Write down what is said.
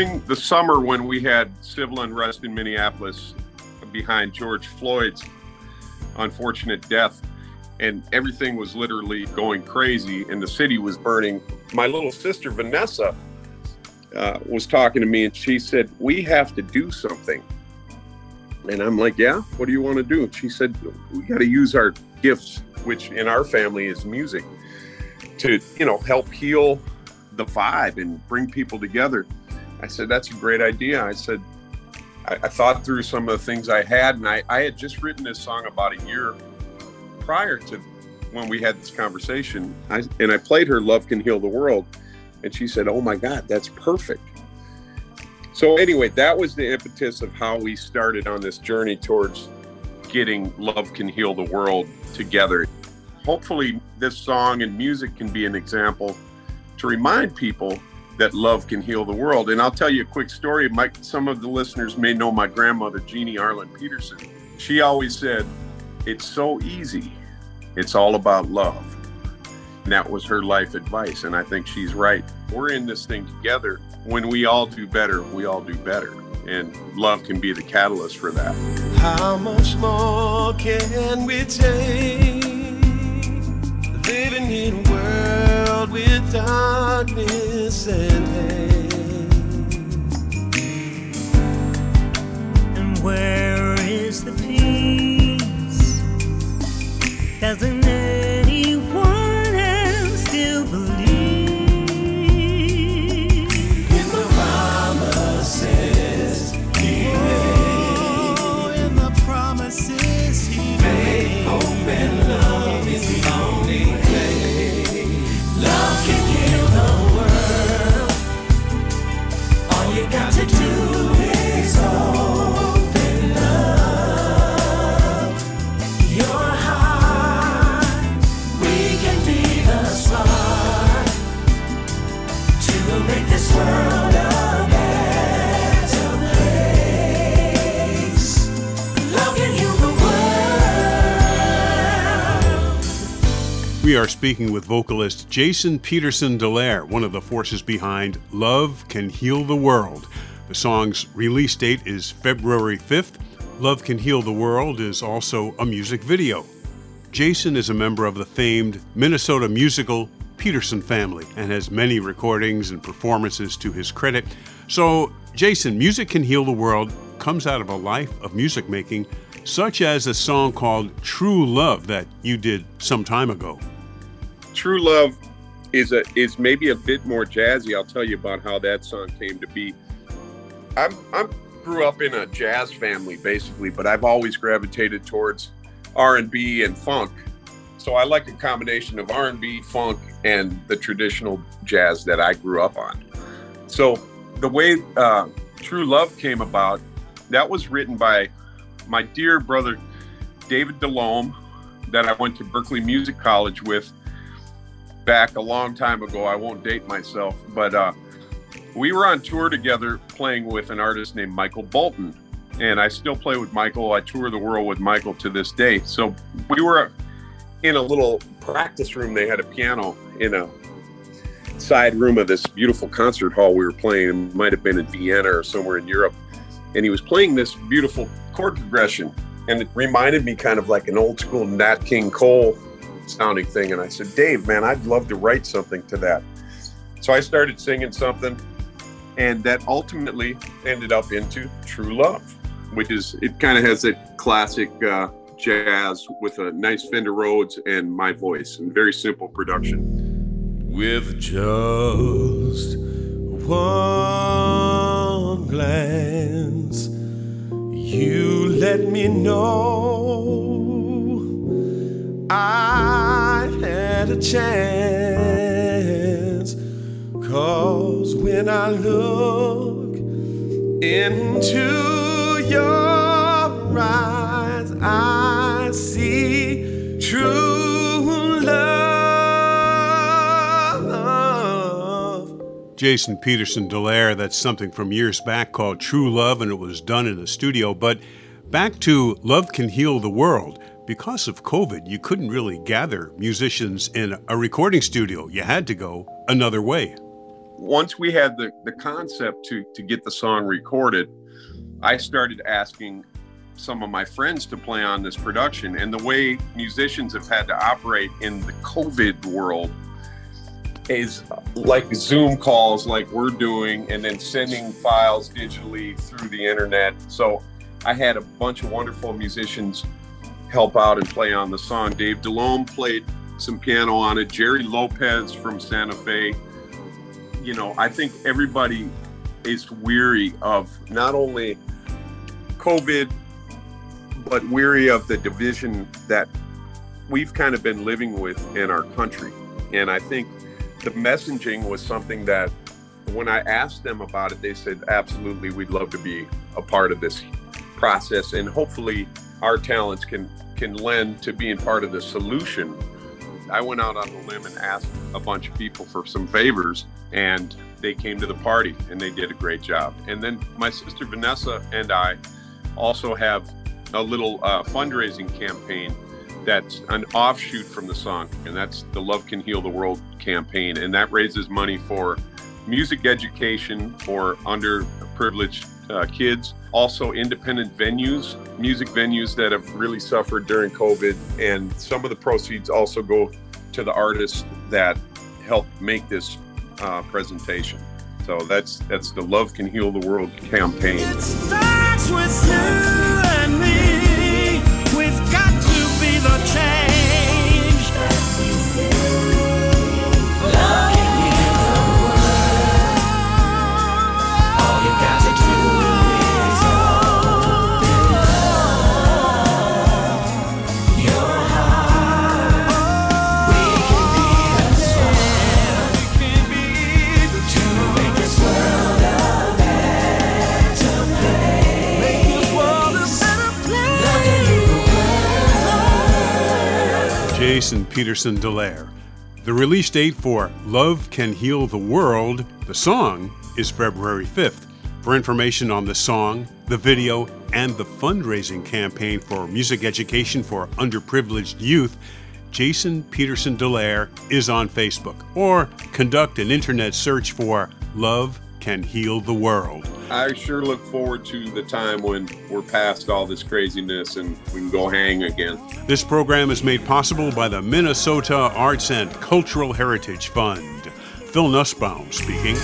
during the summer when we had civil unrest in Minneapolis behind George Floyd's unfortunate death, and everything was literally going crazy and the city was burning. My little sister Vanessa uh, was talking to me and she said, We have to do something. And I'm like, Yeah, what do you want to do? And she said, We got to use our gifts, which in our family is music, to, you know, help heal the vibe and bring people together. I said, That's a great idea. I said, I, I thought through some of the things I had, and I, I had just written this song about a year prior to when we had this conversation, I, and I played her "Love Can Heal the World," and she said, "Oh my God, that's perfect." So anyway, that was the impetus of how we started on this journey towards getting "Love Can Heal the World" together. Hopefully, this song and music can be an example to remind people that love can heal the world. And I'll tell you a quick story. My, some of the listeners may know my grandmother, Jeannie Arland Peterson. She always said, It's so easy it's all about love. And that was her life advice. And I think she's right. We're in this thing together. When we all do better, we all do better. And love can be the catalyst for that. How much more can we take? Living in a world with darkness and hate. And where We are speaking with vocalist Jason Peterson Delaire, one of the forces behind Love Can Heal the World. The song's release date is February 5th. Love Can Heal the World is also a music video. Jason is a member of the famed Minnesota musical Peterson family and has many recordings and performances to his credit. So, Jason, Music Can Heal the World comes out of a life of music making, such as a song called True Love that you did some time ago. True Love is a is maybe a bit more jazzy. I'll tell you about how that song came to be. I'm I'm grew up in a jazz family basically, but I've always gravitated towards R&B and funk. So I like a combination of R&B, funk, and the traditional jazz that I grew up on. So the way uh, True Love came about, that was written by my dear brother David Delhomme, that I went to Berklee Music College with back a long time ago. I won't date myself, but uh, we were on tour together playing with an artist named Michael Bolton. And I still play with Michael. I tour the world with Michael to this day. So we were in a little practice room. They had a piano in a side room of this beautiful concert hall we were playing. It might have been in Vienna or somewhere in Europe. And he was playing this beautiful chord progression. And it reminded me kind of like an old school Nat King Cole sounding thing. And I said, Dave, man, I'd love to write something to that. So I started singing something, and that ultimately ended up into True Love, which is, it kind of has that classic uh, jazz with a nice Fender Rhodes and my voice, and very simple production. With just one glance, you let me know I a chance. Cause when I look into your eyes, I see true love. Jason Peterson Delaire, that's something from years back called True Love, and it was done in the studio. But back to Love Can Heal the World. Because of COVID, you couldn't really gather musicians in a recording studio. You had to go another way. once we had the, the concept to, to get the song recorded, I started asking some of my friends to play on this production. And the way musicians have had to operate in the COVID world is like Zoom calls, like we're doing, and then sending files digitally through the internet. So I had a bunch of wonderful musicians help out and play on the song. Dave Delhomme played some piano on it. Jerry Lopez from Santa Fe. You know, I think everybody is weary of not only COVID, but weary of the division that we've kind of been living with in our country. And I think the messaging was something that when I asked them about it, they said, absolutely, we'd love to be a part of this process. And hopefully our talents can, can lend to being part of the solution. I went out on a limb and asked a bunch of people for some favors, and they came to the party and they did a great job. And then my sister Vanessa and I also have a little uh, fundraising campaign that's an offshoot from the song, and that's the Love Can Heal the World campaign. And that raises money for music education for underprivileged uh, kids, also independent venues, music venues that have really suffered during COVID. And some of the proceeds also go to the artists that help make this uh, presentation. So that's that's the Love Can Heal the World campaign. Jason Peterson Delaire. The release date for Love Can Heal the World, the song, is February 5th. For information on the song, the video, and the fundraising campaign for music education for underprivileged youth, Jason Peterson Delaire is on Facebook or conduct an internet search for Love Can Heal the World. I sure look forward to the time when we're past all this craziness and we can go hang again. This program is made possible by the Minnesota Arts and Cultural Heritage Fund. Phil Nussbaum speaking.